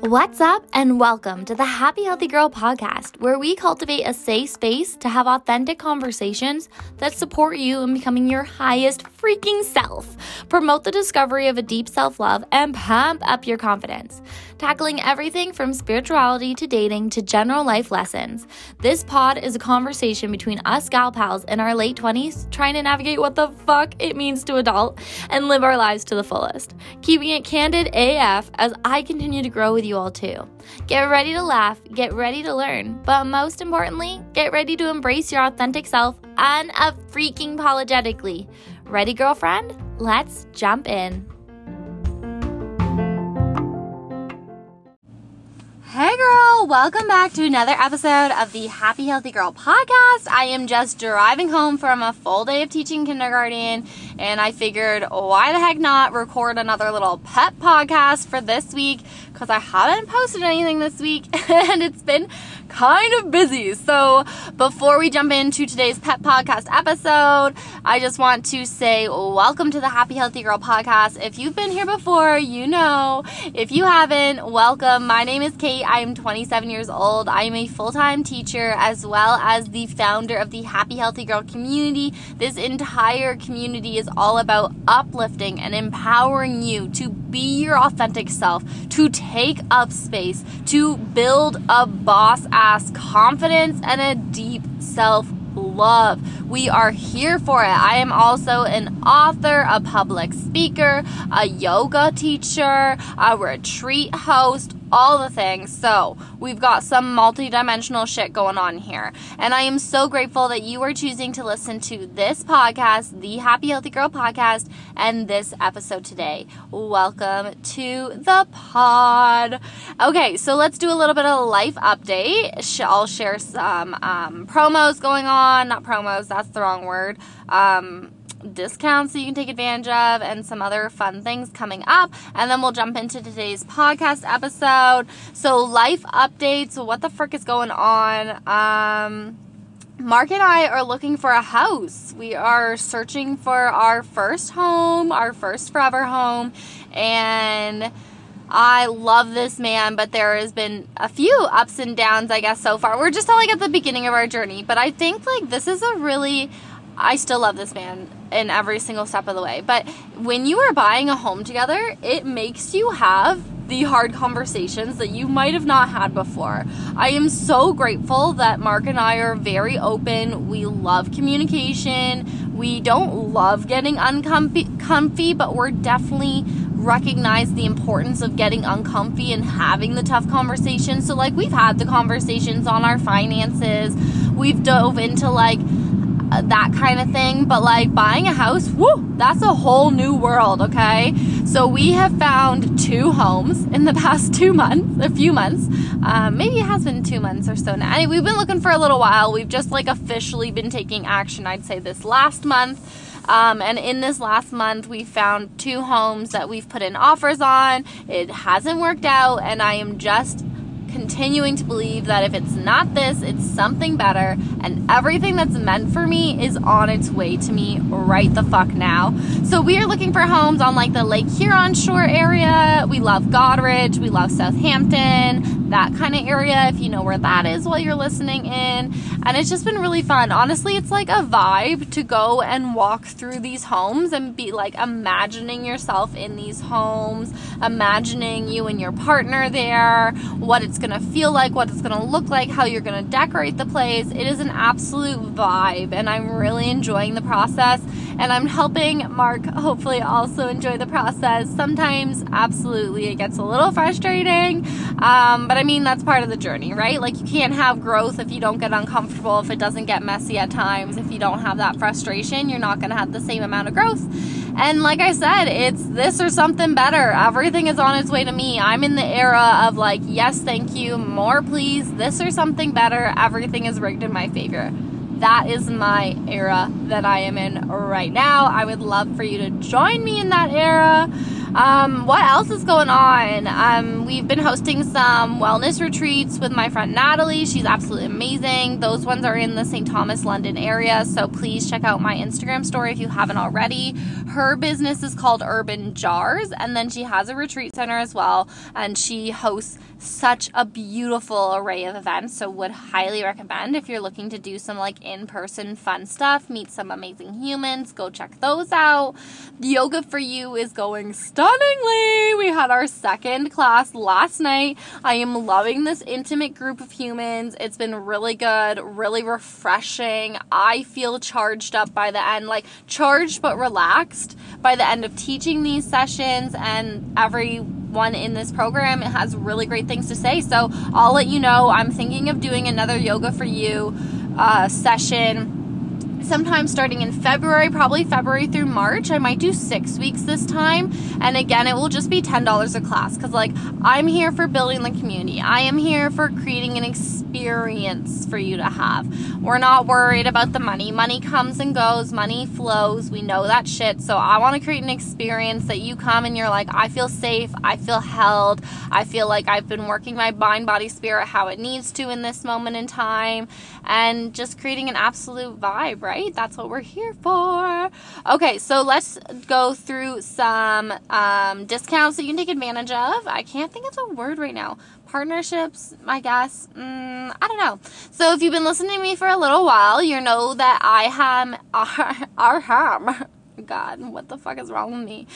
What's up, and welcome to the Happy Healthy Girl podcast, where we cultivate a safe space to have authentic conversations that support you in becoming your highest freaking self, promote the discovery of a deep self love, and pump up your confidence. Tackling everything from spirituality to dating to general life lessons. This pod is a conversation between us gal pals in our late 20s trying to navigate what the fuck it means to adult and live our lives to the fullest. Keeping it candid AF as I continue to grow with you all too. Get ready to laugh, get ready to learn, but most importantly, get ready to embrace your authentic self and a freaking apologetically. Ready, girlfriend? Let's jump in. Hey girl, welcome back to another episode of the Happy Healthy Girl podcast. I am just driving home from a full day of teaching kindergarten and I figured why the heck not record another little pet podcast for this week because I haven't posted anything this week and it's been kind of busy. So, before we jump into today's pet podcast episode, I just want to say welcome to the Happy Healthy Girl podcast. If you've been here before, you know. If you haven't, welcome. My name is Kate. I am 27 years old. I am a full time teacher as well as the founder of the Happy Healthy Girl community. This entire community is all about uplifting and empowering you to be your authentic self, to take up space, to build a boss confidence and a deep self love. We are here for it. I am also an author, a public speaker, a yoga teacher, a retreat host, all the things. So, we've got some multi-dimensional shit going on here. And I am so grateful that you are choosing to listen to this podcast, the Happy Healthy Girl podcast, and this episode today. Welcome to the pod. Okay, so let's do a little bit of a life update. I'll share some um, promos going on, not promos, that's the wrong word. Um, discounts that you can take advantage of and some other fun things coming up. And then we'll jump into today's podcast episode. So, life updates. What the frick is going on? Um, Mark and I are looking for a house. We are searching for our first home, our first forever home, and I love this man, but there has been a few ups and downs, I guess, so far. We're just like at the beginning of our journey, but I think like this is a really I still love this man in every single step of the way. But when you are buying a home together, it makes you have the hard conversations that you might have not had before. I am so grateful that Mark and I are very open. We love communication. We don't love getting uncomfy, comfy, but we're definitely recognize the importance of getting uncomfy and having the tough conversations. So like we've had the conversations on our finances. We've dove into like that kind of thing. But like buying a house, whoo, that's a whole new world, okay? So we have found two homes in the past two months, a few months. Um, maybe it has been two months or so now. Anyway, we've been looking for a little while. We've just like officially been taking action, I'd say, this last month. Um, and in this last month, we found two homes that we've put in offers on. It hasn't worked out, and I am just continuing to believe that if it's not this, it's something better, and everything that's meant for me is on its way to me right the fuck now. So we are looking for homes on like the Lake Huron shore area. We love Goderich, we love Southampton, that kind of area, if you know where that is while you're listening in. And it's just been really fun. Honestly, it's like a vibe to go and walk through these homes and be like imagining yourself in these homes, imagining you and your partner there, what it's going to feel like, what it's going to look like, how you're going to decorate the place. It is an absolute vibe, and I'm really enjoying the process. And I'm helping Mark hopefully also enjoy the process. Sometimes, absolutely, it gets a little frustrating, um, but I mean, that's part of the journey, right? Like, you can't have growth if you don't get uncomfortable, if it doesn't get messy at times, if you don't have that frustration, you're not going to have the same amount of growth. And like I said, it's this or something better. Everything is on its way to me. I'm in the era of like, yes, thank you, more please, this or something better. Everything is rigged in my favor. that is my era that I am in right now. I would love for you to join me in that era. Um, what else is going on? Um, we've been hosting some wellness retreats with my friend Natalie. She's absolutely amazing. Those ones are in the St. Thomas, London area. So please check out my Instagram story if you haven't already. Her business is called Urban Jars, and then she has a retreat center as well. And she hosts such a beautiful array of events. So would highly recommend if you're looking to do some like in-person fun stuff, meet some amazing humans, go check those out. Yoga for you is going stunningly. We had our second class last night. I am loving this intimate group of humans. It's been really good, really refreshing. I feel charged up by the end, like charged but relaxed by the end of teaching these sessions and every one in this program it has really great things to say so i'll let you know i'm thinking of doing another yoga for you uh, session sometime starting in February, probably February through March. I might do six weeks this time. And again, it will just be $10 a class because, like, I'm here for building the community. I am here for creating an experience for you to have. We're not worried about the money. Money comes and goes, money flows. We know that shit. So I want to create an experience that you come and you're like, I feel safe. I feel held. I feel like I've been working my mind, body, spirit how it needs to in this moment in time. And just creating an absolute vibe, right? That's what we're here for. Okay, so let's go through some um, discounts that you can take advantage of. I can't think of the word right now. Partnerships, I guess. Mm, I don't know. So if you've been listening to me for a little while, you know that I have our, our, God, what the fuck is wrong with me?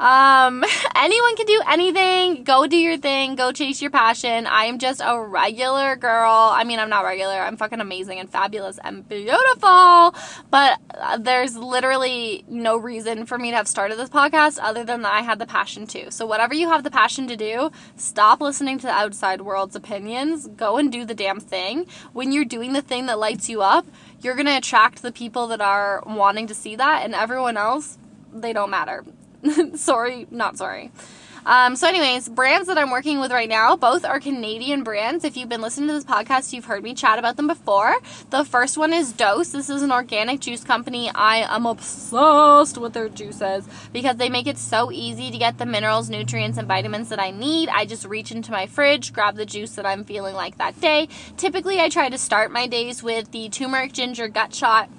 Um, anyone can do anything. Go do your thing. Go chase your passion. I am just a regular girl. I mean, I'm not regular. I'm fucking amazing and fabulous and beautiful. But uh, there's literally no reason for me to have started this podcast other than that I had the passion to. So whatever you have the passion to do, stop listening to the outside world's opinions. Go and do the damn thing. When you're doing the thing that lights you up, you're going to attract the people that are wanting to see that, and everyone else, they don't matter. sorry, not sorry. Um, so, anyways, brands that I'm working with right now, both are Canadian brands. If you've been listening to this podcast, you've heard me chat about them before. The first one is Dose. This is an organic juice company. I am obsessed with their juices because they make it so easy to get the minerals, nutrients, and vitamins that I need. I just reach into my fridge, grab the juice that I'm feeling like that day. Typically, I try to start my days with the turmeric ginger gut shot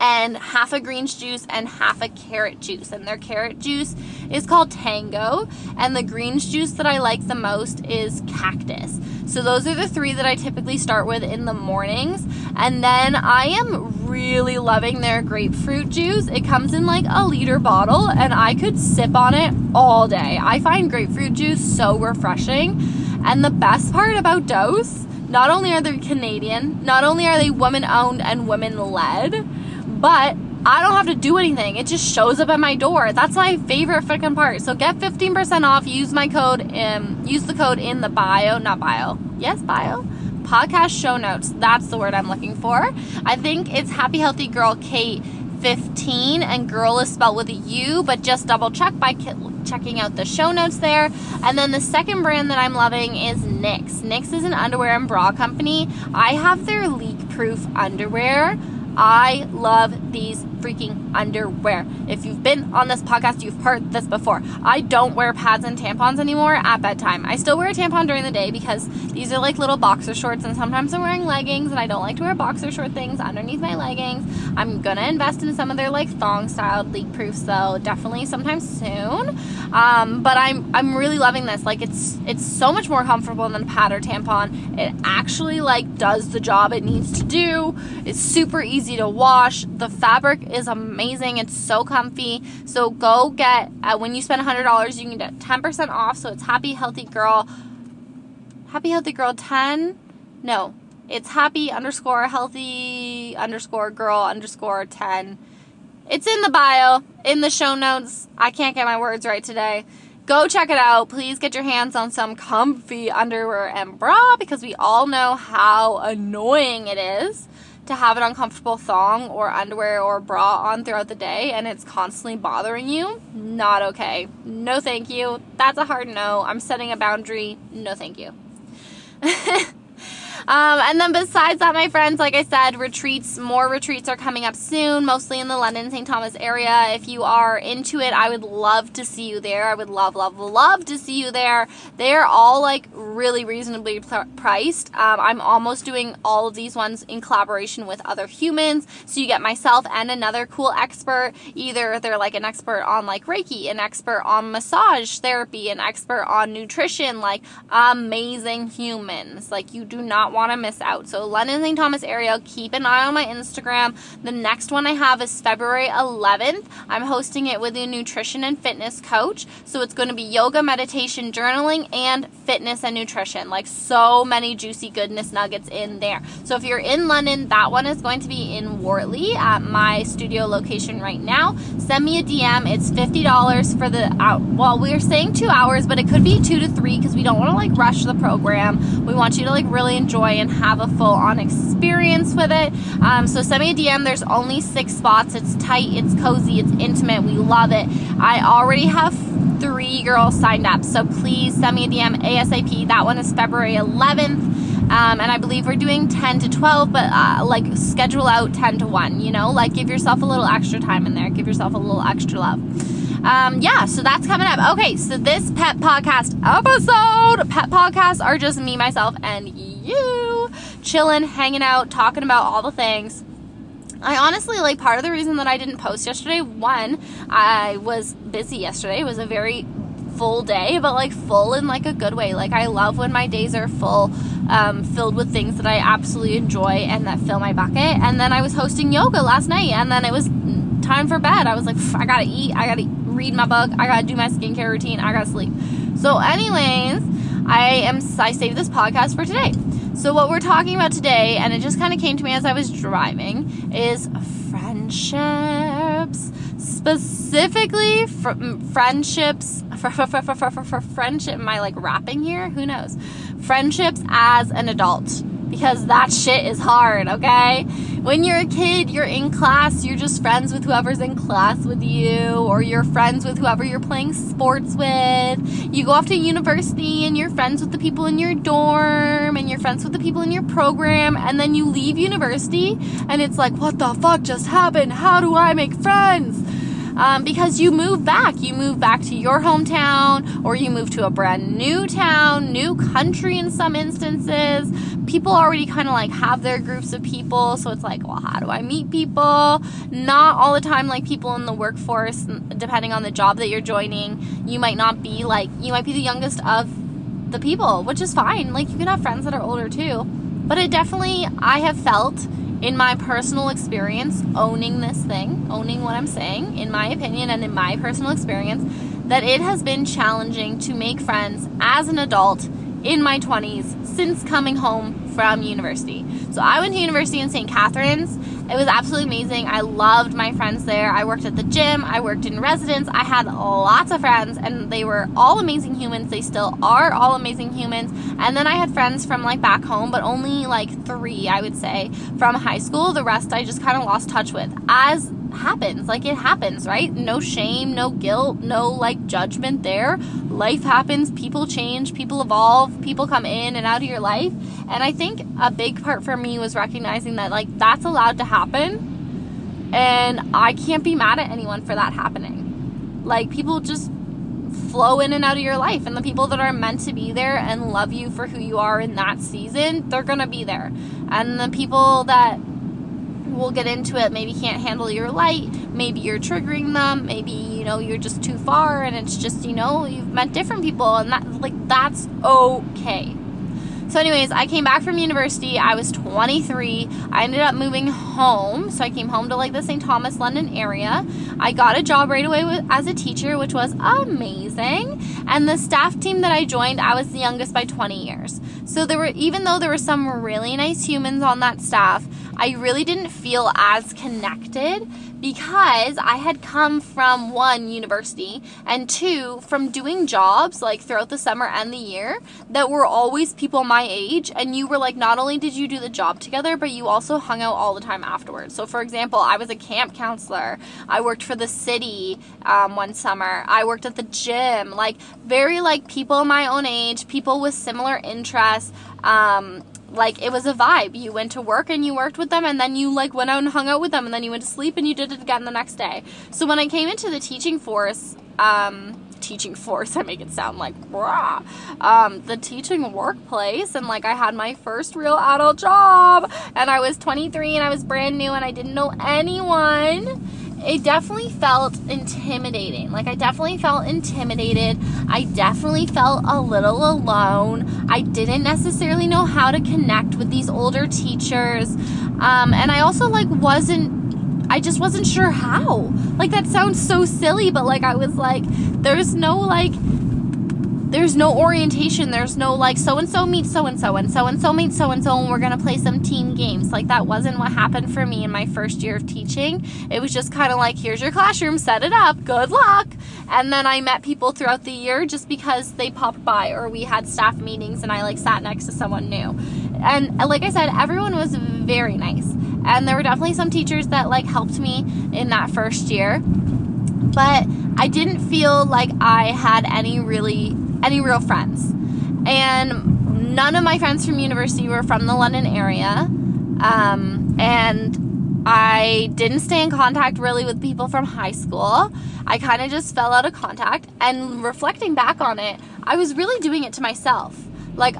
and half a greens juice and half a carrot juice. And their carrot juice is called Tango, and the greens juice that I like the most is Cactus. So those are the three that I typically start with in the mornings. And then I am really loving their grapefruit juice. It comes in like a liter bottle, and I could sip on it all day. I find grapefruit juice so refreshing. And the best part about Dose, not only are they Canadian, not only are they women owned and women led, but I don't have to do anything. It just shows up at my door. That's my favorite freaking part. So get 15% off. Use my code. Um, use the code in the bio, not bio. Yes, bio. Podcast show notes. That's the word I'm looking for. I think it's Happy Healthy Girl Kate 15, and girl is spelled with a U, but just double check by checking out the show notes there. And then the second brand that I'm loving is Knix. Knix is an underwear and bra company. I have their leak proof underwear. I love these freaking underwear. If you've been on this podcast, you've heard this before. I don't wear pads and tampons anymore at bedtime. I still wear a tampon during the day because these are like little boxer shorts, and sometimes I'm wearing leggings, and I don't like to wear boxer short things underneath my leggings. I'm gonna invest in some of their like thong styled leak proofs though, definitely sometime soon. Um, but I'm I'm really loving this. Like it's it's so much more comfortable than a pad or tampon. It actually like does the job it needs to do. It's super easy to wash. The fabric is amazing. It's so comfy. So go get, uh, when you spend $100, you can get 10% off. So it's Happy Healthy Girl. Happy Healthy Girl 10? No, it's happy underscore healthy underscore girl underscore 10. It's in the bio, in the show notes. I can't get my words right today. Go check it out. Please get your hands on some comfy underwear and bra because we all know how annoying it is to have an uncomfortable thong or underwear or bra on throughout the day and it's constantly bothering you, not okay. No thank you. That's a hard no. I'm setting a boundary. No thank you. Um, and then besides that, my friends, like I said, retreats, more retreats are coming up soon, mostly in the London St. Thomas area. If you are into it, I would love to see you there. I would love, love, love to see you there. They're all like really reasonably priced. Um, I'm almost doing all of these ones in collaboration with other humans. So you get myself and another cool expert. Either they're like an expert on like Reiki, an expert on massage therapy, an expert on nutrition, like amazing humans. Like you do not want to miss out. So London St. Thomas area, keep an eye on my Instagram. The next one I have is February 11th. I'm hosting it with a nutrition and fitness coach. So it's going to be yoga, meditation, journaling, and fitness and nutrition. Like so many juicy goodness nuggets in there. So if you're in London, that one is going to be in Wortley at my studio location right now. Send me a DM. It's $50 for the out. Well, we're saying two hours, but it could be two to three because we don't want to like rush the program. We want you to like really enjoy enjoy and have a full on experience with it. Um, so send me a DM. There's only six spots. It's tight, it's cozy, it's intimate. We love it. I already have three girls signed up. So please send me a DM ASAP. That one is February 11th. Um, and I believe we're doing 10 to 12, but uh, like schedule out 10 to 1, you know, like give yourself a little extra time in there, give yourself a little extra love. Um, yeah, so that's coming up. Okay, so this pet podcast episode, pet podcasts are just me, myself, and you chilling, hanging out, talking about all the things. I honestly like part of the reason that I didn't post yesterday. One, I was busy yesterday. It was a very full day, but like full in like a good way. Like I love when my days are full, um, filled with things that I absolutely enjoy and that fill my bucket. And then I was hosting yoga last night, and then it was time for bed. I was like, I gotta eat. I gotta read my book. I gotta do my skincare routine. I gotta sleep. So, anyways, I am I saved this podcast for today. So what we're talking about today, and it just kind of came to me as I was driving, is friendships. Specifically, fr- friendships. For, friendship. Am I like rapping here? Who knows? Friendships as an adult because that shit is hard, okay? When you're a kid, you're in class, you're just friends with whoever's in class with you, or you're friends with whoever you're playing sports with. You go off to university and you're friends with the people in your dorm, and you're friends with the people in your program, and then you leave university and it's like, what the fuck just happened? How do I make friends? um, because you move back. You move back to your hometown or you move to a brand new town, new country in some instances. People already kind of like have their groups of people. So it's like, well, how do I meet people? Not all the time like people in the workforce, depending on the job that you're joining. You might not be like, you might be the youngest of the people, which is fine. Like you can have friends that are older too. But it definitely, I have felt in my personal experience, owning this thing, owning what I'm saying, in my opinion and in my personal experience, that it has been challenging to make friends as an adult in my 20s since coming home from university. So I went to university in St. Catharines it was absolutely amazing. I loved my friends there. I worked at the gym, I worked in residence. I had lots of friends, and they were all amazing humans. They still are all amazing humans. And then I had friends from like back home, but only like three, I would say, from high school. The rest I just kind of lost touch with. As happens. Like it happens, right? No shame, no guilt, no like judgment there. Life happens, people change, people evolve, people come in and out of your life. And I think a big part for me was recognizing that like that's allowed to happen. And I can't be mad at anyone for that happening. Like people just flow in and out of your life and the people that are meant to be there and love you for who you are in that season, they're going to be there. And the people that we'll get into it. Maybe can't handle your light. Maybe you're triggering them. Maybe you know you're just too far and it's just you know you've met different people and that like that's okay. So anyways i came back from university. I was 23 i ended up moving home. So i came home to like the st thomas london area. I got a job right away with, as a teacher which was amazing. And the staff team that i joined i was the youngest by 20 years. So there were even though there were some really nice humans on that staff I really didn't feel as connected because I had come from one university and two from doing jobs like throughout the summer and the year that were always people my age. And you were like not only did you do the job together but you also hung out all the time afterwards. So for example I was a camp counselor. I worked for the city um, one summer. I worked at the gym. Like very like people my own age people with similar interests um, like it was a vibe. You went to work and you worked with them and then you like went out and hung out with them and then you went to sleep and you did it again the next day. So when I came into the teaching force, um, teaching force, I make it sound like rah, um, the teaching workplace and like I had my first real adult job and I was 23 and I was brand new and I didn't know anyone it definitely felt intimidating. Like, I definitely felt intimidated. I definitely felt a little alone. I didn't necessarily know how to connect with these older teachers. Um, and I also, like, wasn't, I just wasn't sure how. Like, that sounds so silly, but, like, I was like, there's no, like, there's no orientation. There's no like so and so meets so and so and so and so meets so and so and we're to play some team games. Like that wasn't what happened for me in my first year of teaching. It was just kind of like here's your classroom, set it up, good luck. And then I met people throughout the year just because they popped by or we had staff meetings and I like sat next to someone new. And like I said, everyone was very nice. And there were definitely some teachers that like helped me in that first year. But I didn't feel like I had any really any real friends. And none of my friends from university were from the London area. Um, and I didn't stay in contact really with people from high school. I kind of just fell out of contact. And reflecting back on it, I was really doing it to myself. Like,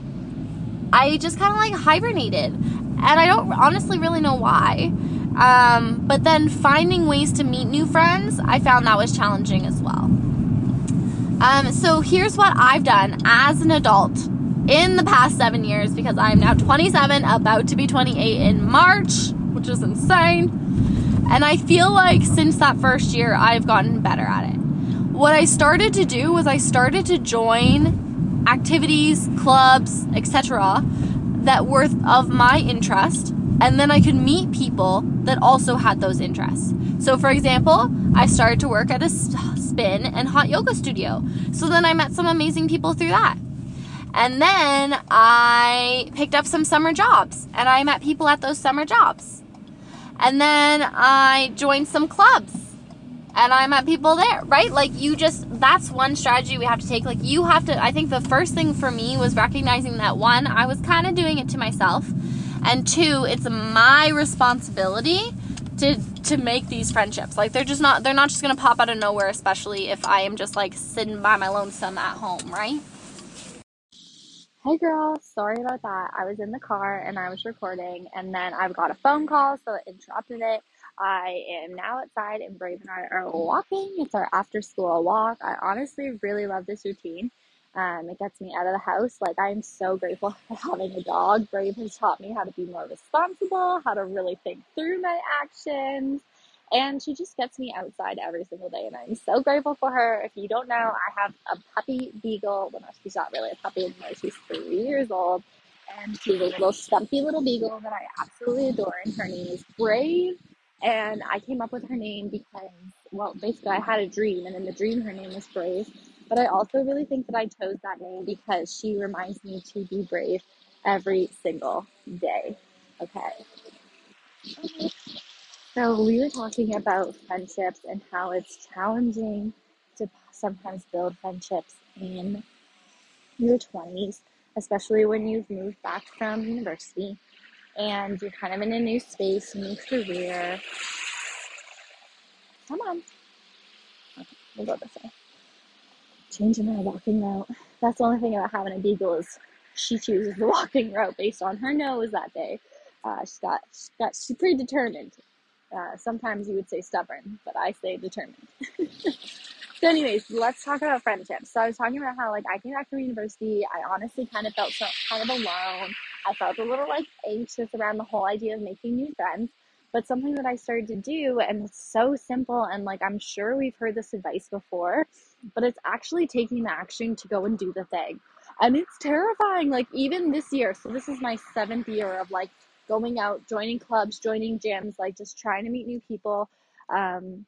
I just kind of like hibernated. And I don't honestly really know why. Um, but then finding ways to meet new friends, I found that was challenging as well. Um, so here's what I've done as an adult in the past seven years because I'm now 27, about to be 28 in March, which is insane. And I feel like since that first year, I've gotten better at it. What I started to do was I started to join activities, clubs, etc., that were of my interest, and then I could meet people that also had those interests. So, for example, I started to work at a spin and hot yoga studio. So then I met some amazing people through that. And then I picked up some summer jobs and I met people at those summer jobs. And then I joined some clubs and I met people there, right? Like you just that's one strategy we have to take. Like you have to I think the first thing for me was recognizing that one, I was kind of doing it to myself, and two, it's my responsibility to to make these friendships. Like they're just not they're not just gonna pop out of nowhere, especially if I am just like sitting by my lonesome at home, right? Hey girl, sorry about that. I was in the car and I was recording and then I've got a phone call so it interrupted it. I am now outside and Brave and I are walking. It's our after school walk. I honestly really love this routine. Um, it gets me out of the house. Like, I am so grateful for having a dog. Brave has taught me how to be more responsible, how to really think through my actions. And she just gets me outside every single day. And I'm so grateful for her. If you don't know, I have a puppy beagle. Well, no, she's not really a puppy anymore. She's three years old. And she's a little stumpy little beagle that I absolutely adore. And her name is Brave. And I came up with her name because, well, basically, I had a dream. And in the dream, her name was Brave. But I also really think that I chose that name because she reminds me to be brave every single day. Okay. So we were talking about friendships and how it's challenging to sometimes build friendships in your 20s, especially when you've moved back from university and you're kind of in a new space, new career. Come on. Okay, we'll go this way changing our walking route. That's the only thing about having a beagle is she chooses the walking route based on her nose that day. Uh, she's got, she's got, she's pretty determined. Uh, sometimes you would say stubborn, but I say determined. so, anyways, let's talk about friendships. So, I was talking about how like I came back from university. I honestly kind of felt so kind of alone. I felt a little like anxious around the whole idea of making new friends. But something that I started to do, and it's so simple, and like I'm sure we've heard this advice before, but it's actually taking the action to go and do the thing. And it's terrifying. Like, even this year, so this is my seventh year of like going out, joining clubs, joining gyms, like just trying to meet new people. Um,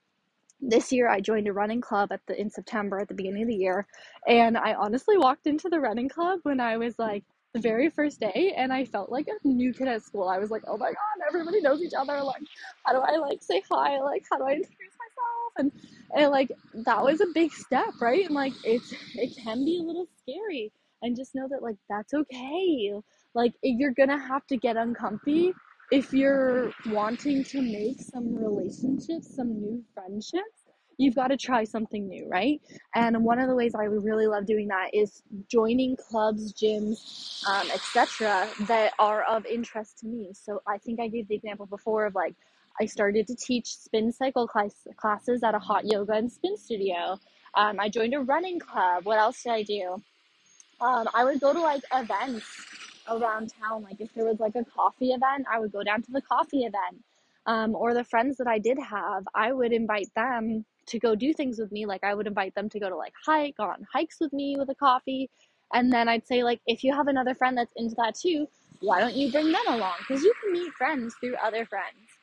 this year I joined a running club at the in September at the beginning of the year and I honestly walked into the running club when I was like the very first day and I felt like a new kid at school. I was like, oh my god, everybody knows each other. Like, how do I like say hi? Like, how do I introduce myself? And and like that was a big step, right? And like it's it can be a little scary. And just know that like that's okay. Like you're gonna have to get uncomfy if you're wanting to make some relationships, some new friendships. You've got to try something new, right? And one of the ways I really love doing that is joining clubs, gyms, um, etc., that are of interest to me. So I think I gave the example before of like I started to teach spin cycle class, classes at a hot yoga and spin studio. Um, I joined a running club. What else did I do? Um, I would go to like events around town. Like if there was like a coffee event, I would go down to the coffee event. Um, or the friends that I did have, I would invite them to go do things with me. Like I would invite them to go to like hike, on hikes with me with a coffee. And then I'd say like, if you have another friend that's into that too, why don't you bring them along? Because you can meet friends through other friends.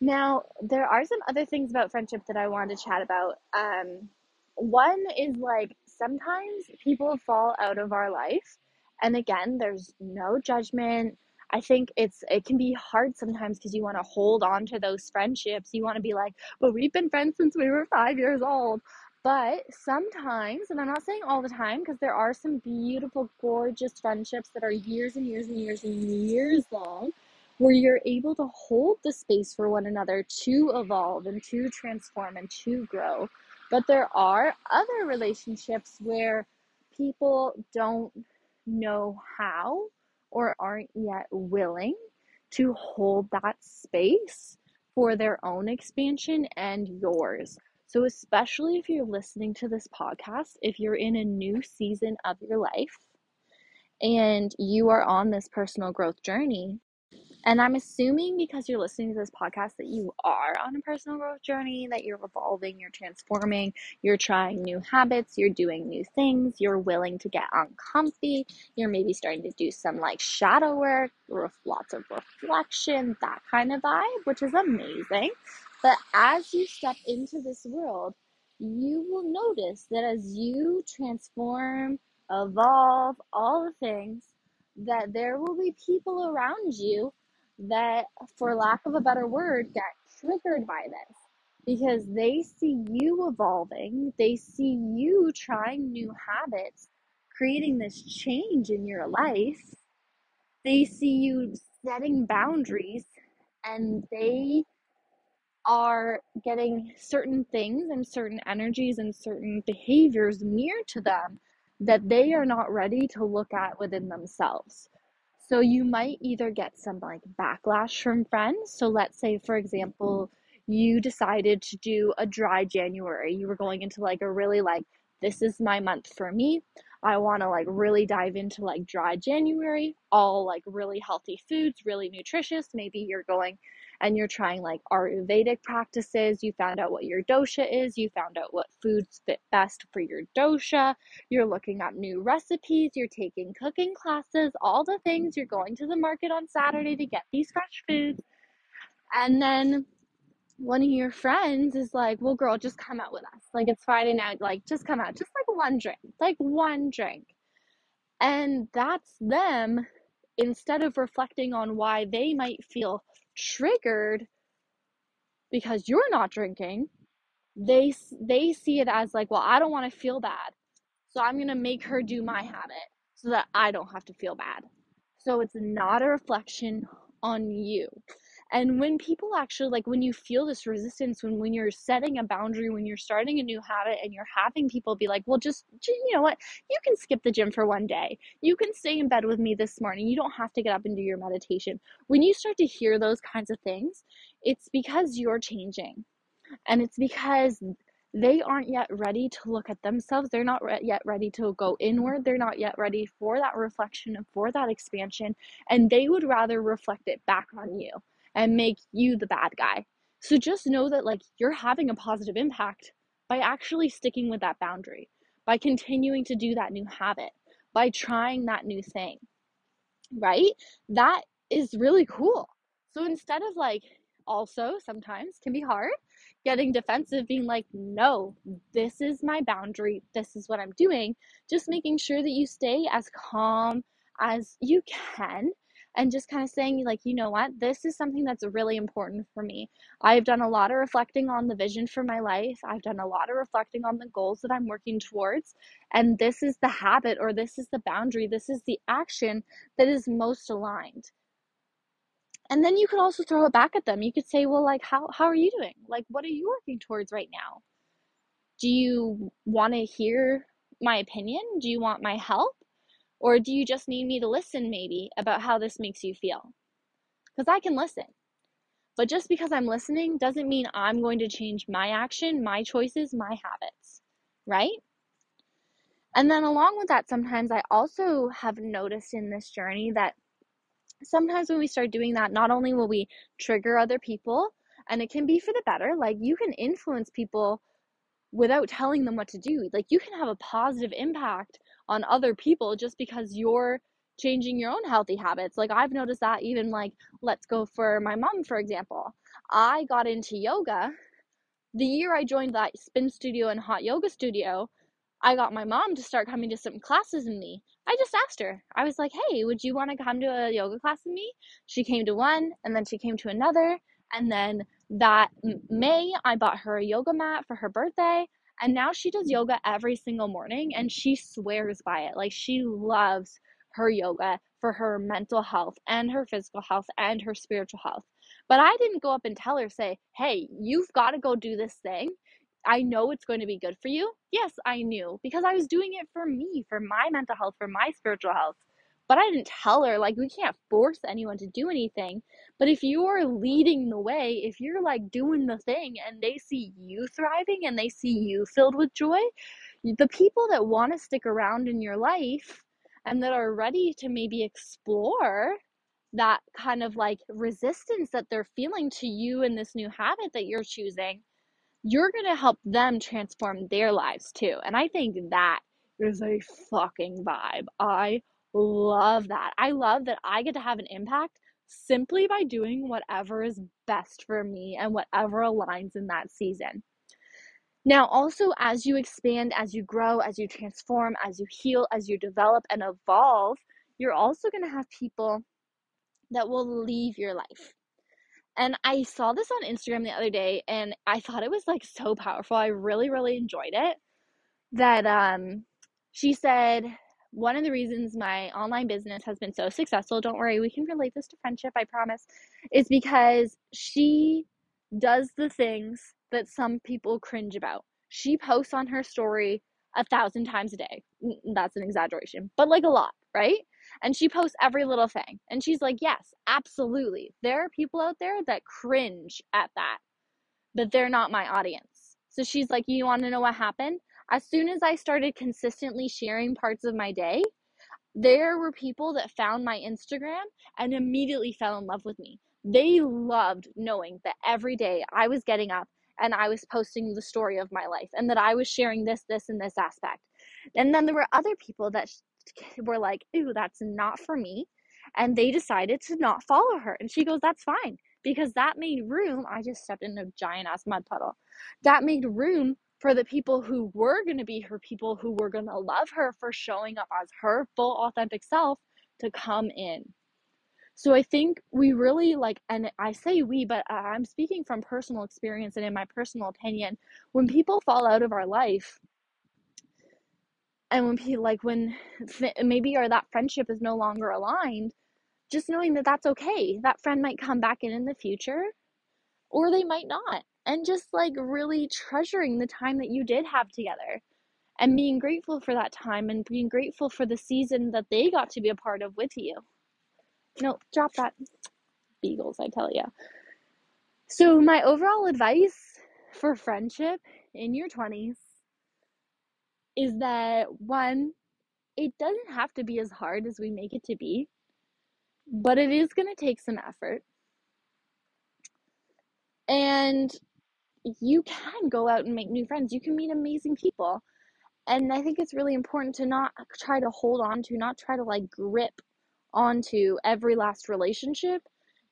Now, there are some other things about friendship that I wanted to chat about. Um, one is like sometimes people fall out of our life and again there's no judgment. I think it's it can be hard sometimes because you want to hold on to those friendships. You want to be like but we've been friends since we were five years old. But sometimes and i'm not saying all the time because there are some beautiful gorgeous friendships that are years and years and years and years long where you're able to hold the space for one another to evolve and to transform and to grow but there are other relationships where people don't know how or aren't yet willing to hold that space for their own expansion and yours. So, especially if you're listening to this podcast, if you're in a new season of your life and you are on this personal growth journey, and I'm assuming because you're listening to this podcast that you are on a personal growth journey, that you're evolving, you're transforming, you're trying new habits, you're doing new things, you're willing to get uncomfy, you're maybe starting to do some like shadow work, lots of reflection, that kind of vibe, which is amazing. But as you step into this world, you will notice that as you transform, evolve, all the things, that there will be people around you that, for mm-hmm. lack of a better word, get triggered by this because they see you evolving, they see you trying new habits, creating this change in your life. They see you setting boundaries and they are getting certain things and certain energies and certain behaviors near to them that they are not ready to look at within themselves. So you might either get some like backlash from friends. So let's say, for example, you decided to do a dry January. You were going into like a really like, this is my month for me. I want to like really dive into like dry January, all like really healthy foods, really nutritious. Maybe you're going and you're trying like Ayurvedic practices, you found out what your dosha is, you found out what foods fit best for your dosha, you're looking up new recipes, you're taking cooking classes, all the things, you're going to the market on Saturday to get these fresh foods. And then one of your friends is like, well, girl, just come out with us. Like, it's Friday night. Like, just come out. Just like one drink. Like, one drink. And that's them instead of reflecting on why they might feel triggered because you're not drinking. They they see it as like well i don't want to feel bad so i'm going to make her do my habit so that i don't have to feel bad. So it's not a reflection on you and when people actually like when you feel this resistance when when you're setting a boundary when you're starting a new habit and you're having people be like well just you know what you can skip the gym for one day you can stay in bed with me this morning you don't have to get up and do your meditation when you start to hear those kinds of things it's because you're changing and it's because they aren't yet ready to look at themselves. They're not re- yet ready to go inward. They're not yet ready for that reflection and for that expansion. And they would rather reflect it back on you and make you the bad guy. So just know that like you're having a positive impact by actually sticking with that boundary, by continuing to do that new habit, by trying that new thing. Right? That is really cool. So instead of like also sometimes can be hard getting defensive being like no this is my boundary this is what i'm doing just making sure that you stay as calm as you can and just kind of saying like you know what? This is something that's really important for me. I've done a lot of reflecting on the vision for my life. I've done a lot of reflecting on the goals that i'm working towards and this is the habit or this is the boundary. This is the action that is most aligned. And then you could also throw it back at them. You could say well like how, how are you doing? Like what are you working towards right now? Do you want to hear my opinion? Do you want my help or do you just need me to listen, maybe, about how this makes you feel? Because I can listen. But just because I'm listening doesn't mean I'm going to change my action, my choices, my habits, right? And then, along with that, sometimes I also have noticed in this journey that sometimes when we start doing that, not only will we trigger other people, and it can be for the better, like you can influence people without telling them what to do. Like you can have a positive impact on other people just because you're changing your own healthy habits. Like I've noticed that even like let's go for my mom for example. I got into yoga the year I joined that spin studio and hot yoga studio. I got my mom to start coming to some classes with me. I just asked her. I was like, "Hey, would you want to come to a yoga class with me?" She came to one, and then she came to another, and then that May I bought her a yoga mat for her birthday. And now she does yoga every single morning and she swears by it. Like she loves her yoga for her mental health and her physical health and her spiritual health. But I didn't go up and tell her, say, hey, you've got to go do this thing. I know it's going to be good for you. Yes, I knew because I was doing it for me, for my mental health, for my spiritual health. But I didn't tell her, like, we can't force anyone to do anything. But if you're leading the way, if you're like doing the thing and they see you thriving and they see you filled with joy, the people that want to stick around in your life and that are ready to maybe explore that kind of like resistance that they're feeling to you and this new habit that you're choosing, you're going to help them transform their lives too. And I think that is a fucking vibe. I love that. I love that I get to have an impact simply by doing whatever is best for me and whatever aligns in that season. Now, also, as you expand, as you grow, as you transform, as you heal, as you develop and evolve, you're also going to have people that will leave your life. And I saw this on Instagram the other day and I thought it was like so powerful. I really, really enjoyed it. That um, she said, one of the reasons my online business has been so successful, don't worry, we can relate this to friendship, I promise, is because she does the things that some people cringe about. She posts on her story a thousand times a day. That's an exaggeration, but like a lot, right? And she posts every little thing. And she's like, yes, absolutely. There are people out there that cringe at that, but they're not my audience. So she's like, you want to know what happened? As soon as I started consistently sharing parts of my day, there were people that found my Instagram and immediately fell in love with me. They loved knowing that every day I was getting up and I was posting the story of my life and that I was sharing this, this, and this aspect. And then there were other people that were like, Ooh, that's not for me. And they decided to not follow her. And she goes, That's fine. Because that made room. I just stepped in a giant ass mud puddle. That made room for the people who were going to be her people who were going to love her for showing up as her full authentic self to come in. So I think we really like, and I say we, but I'm speaking from personal experience and in my personal opinion, when people fall out of our life, and when people like when maybe or that friendship is no longer aligned, just knowing that that's okay. That friend might come back in in the future, or they might not and just like really treasuring the time that you did have together and being grateful for that time and being grateful for the season that they got to be a part of with you. No, drop that. Beagles, I tell you. So, my overall advice for friendship in your 20s is that one, it doesn't have to be as hard as we make it to be, but it is going to take some effort. And you can go out and make new friends. You can meet amazing people. And I think it's really important to not try to hold on to, not try to like grip onto every last relationship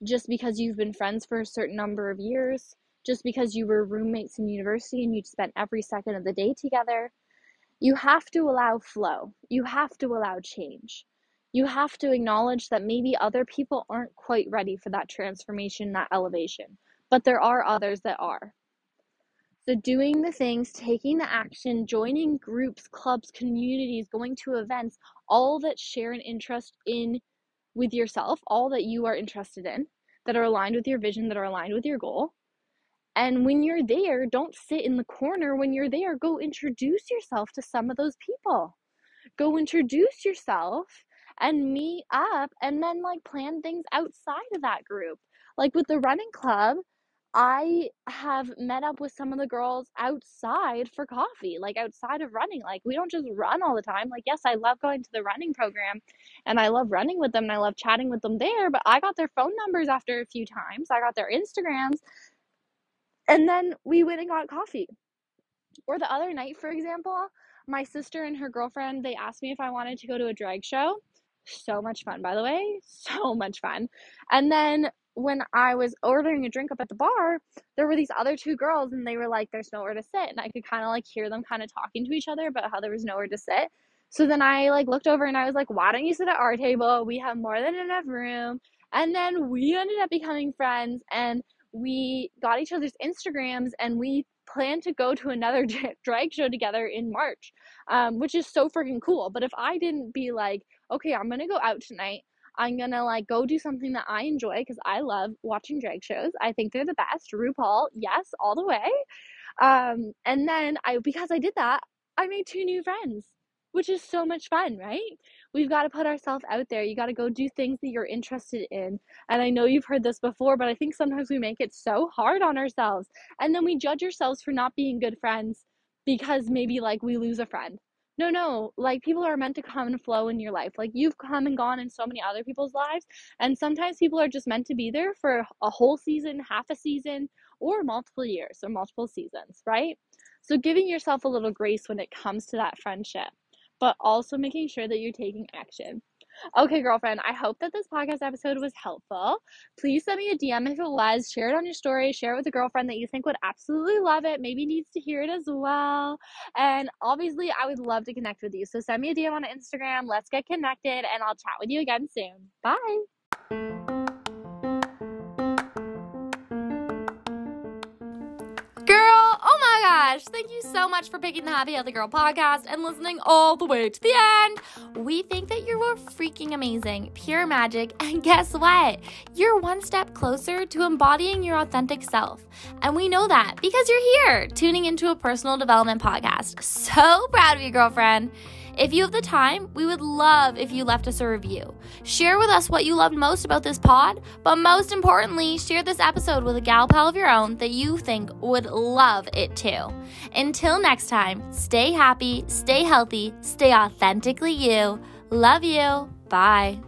just because you've been friends for a certain number of years, just because you were roommates in university and you'd spent every second of the day together. You have to allow flow. You have to allow change. you have to acknowledge that maybe other people aren't quite ready for that transformation, that elevation, but there are others that are. So, doing the things, taking the action, joining groups, clubs, communities, going to events, all that share an interest in with yourself, all that you are interested in, that are aligned with your vision, that are aligned with your goal. And when you're there, don't sit in the corner. When you're there, go introduce yourself to some of those people. Go introduce yourself and meet up and then like plan things outside of that group. Like with the running club, I have met up with some of the girls outside for coffee, like outside of running. Like, we don't just run all the time. Like, yes, I love going to the running program and I love running with them and I love chatting with them there, but I got their phone numbers after a few times. I got their Instagrams. And then we went and got coffee. Or the other night, for example, my sister and her girlfriend, they asked me if I wanted to go to a drag show. So much fun, by the way. So much fun. And then when I was ordering a drink up at the bar, there were these other two girls and they were like, there's nowhere to sit. And I could kind of like hear them kind of talking to each other about how there was nowhere to sit. So then I like looked over and I was like, why don't you sit at our table? We have more than enough room. And then we ended up becoming friends and we got each other's Instagrams and we plan to go to another drag show together in March, um, which is so freaking cool. But if I didn't be like, okay, I'm gonna go out tonight, I'm gonna like go do something that I enjoy because I love watching drag shows. I think they're the best. RuPaul, yes, all the way. Um, and then I because I did that, I made two new friends, which is so much fun, right? We've got to put ourselves out there. You got to go do things that you're interested in. And I know you've heard this before, but I think sometimes we make it so hard on ourselves. And then we judge ourselves for not being good friends because maybe like we lose a friend no, no, like people are meant to come and flow in your life. Like you've come and gone in so many other people's lives. And sometimes people are just meant to be there for a whole season, half a season, or multiple years or multiple seasons, right? So giving yourself a little grace when it comes to that friendship, but also making sure that you're taking action. Okay, girlfriend, I hope that this podcast episode was helpful. Please send me a DM if it was. Share it on your story. Share it with a girlfriend that you think would absolutely love it, maybe needs to hear it as well. And obviously, I would love to connect with you. So send me a DM on Instagram. Let's get connected, and I'll chat with you again soon. Bye. Gosh, thank you so much for picking the Happy Healthy Girl podcast and listening all the way to the end. We think that you were freaking amazing, pure magic, and guess what? You're one step closer to embodying your authentic self. And we know that because you're here tuning into a personal development podcast. So proud of you, girlfriend. If you have the time, we would love if you left us a review. Share with us what you loved most about this pod, but most importantly, share this episode with a gal pal of your own that you think would love it too. Until next time, stay happy, stay healthy, stay authentically you. Love you. Bye.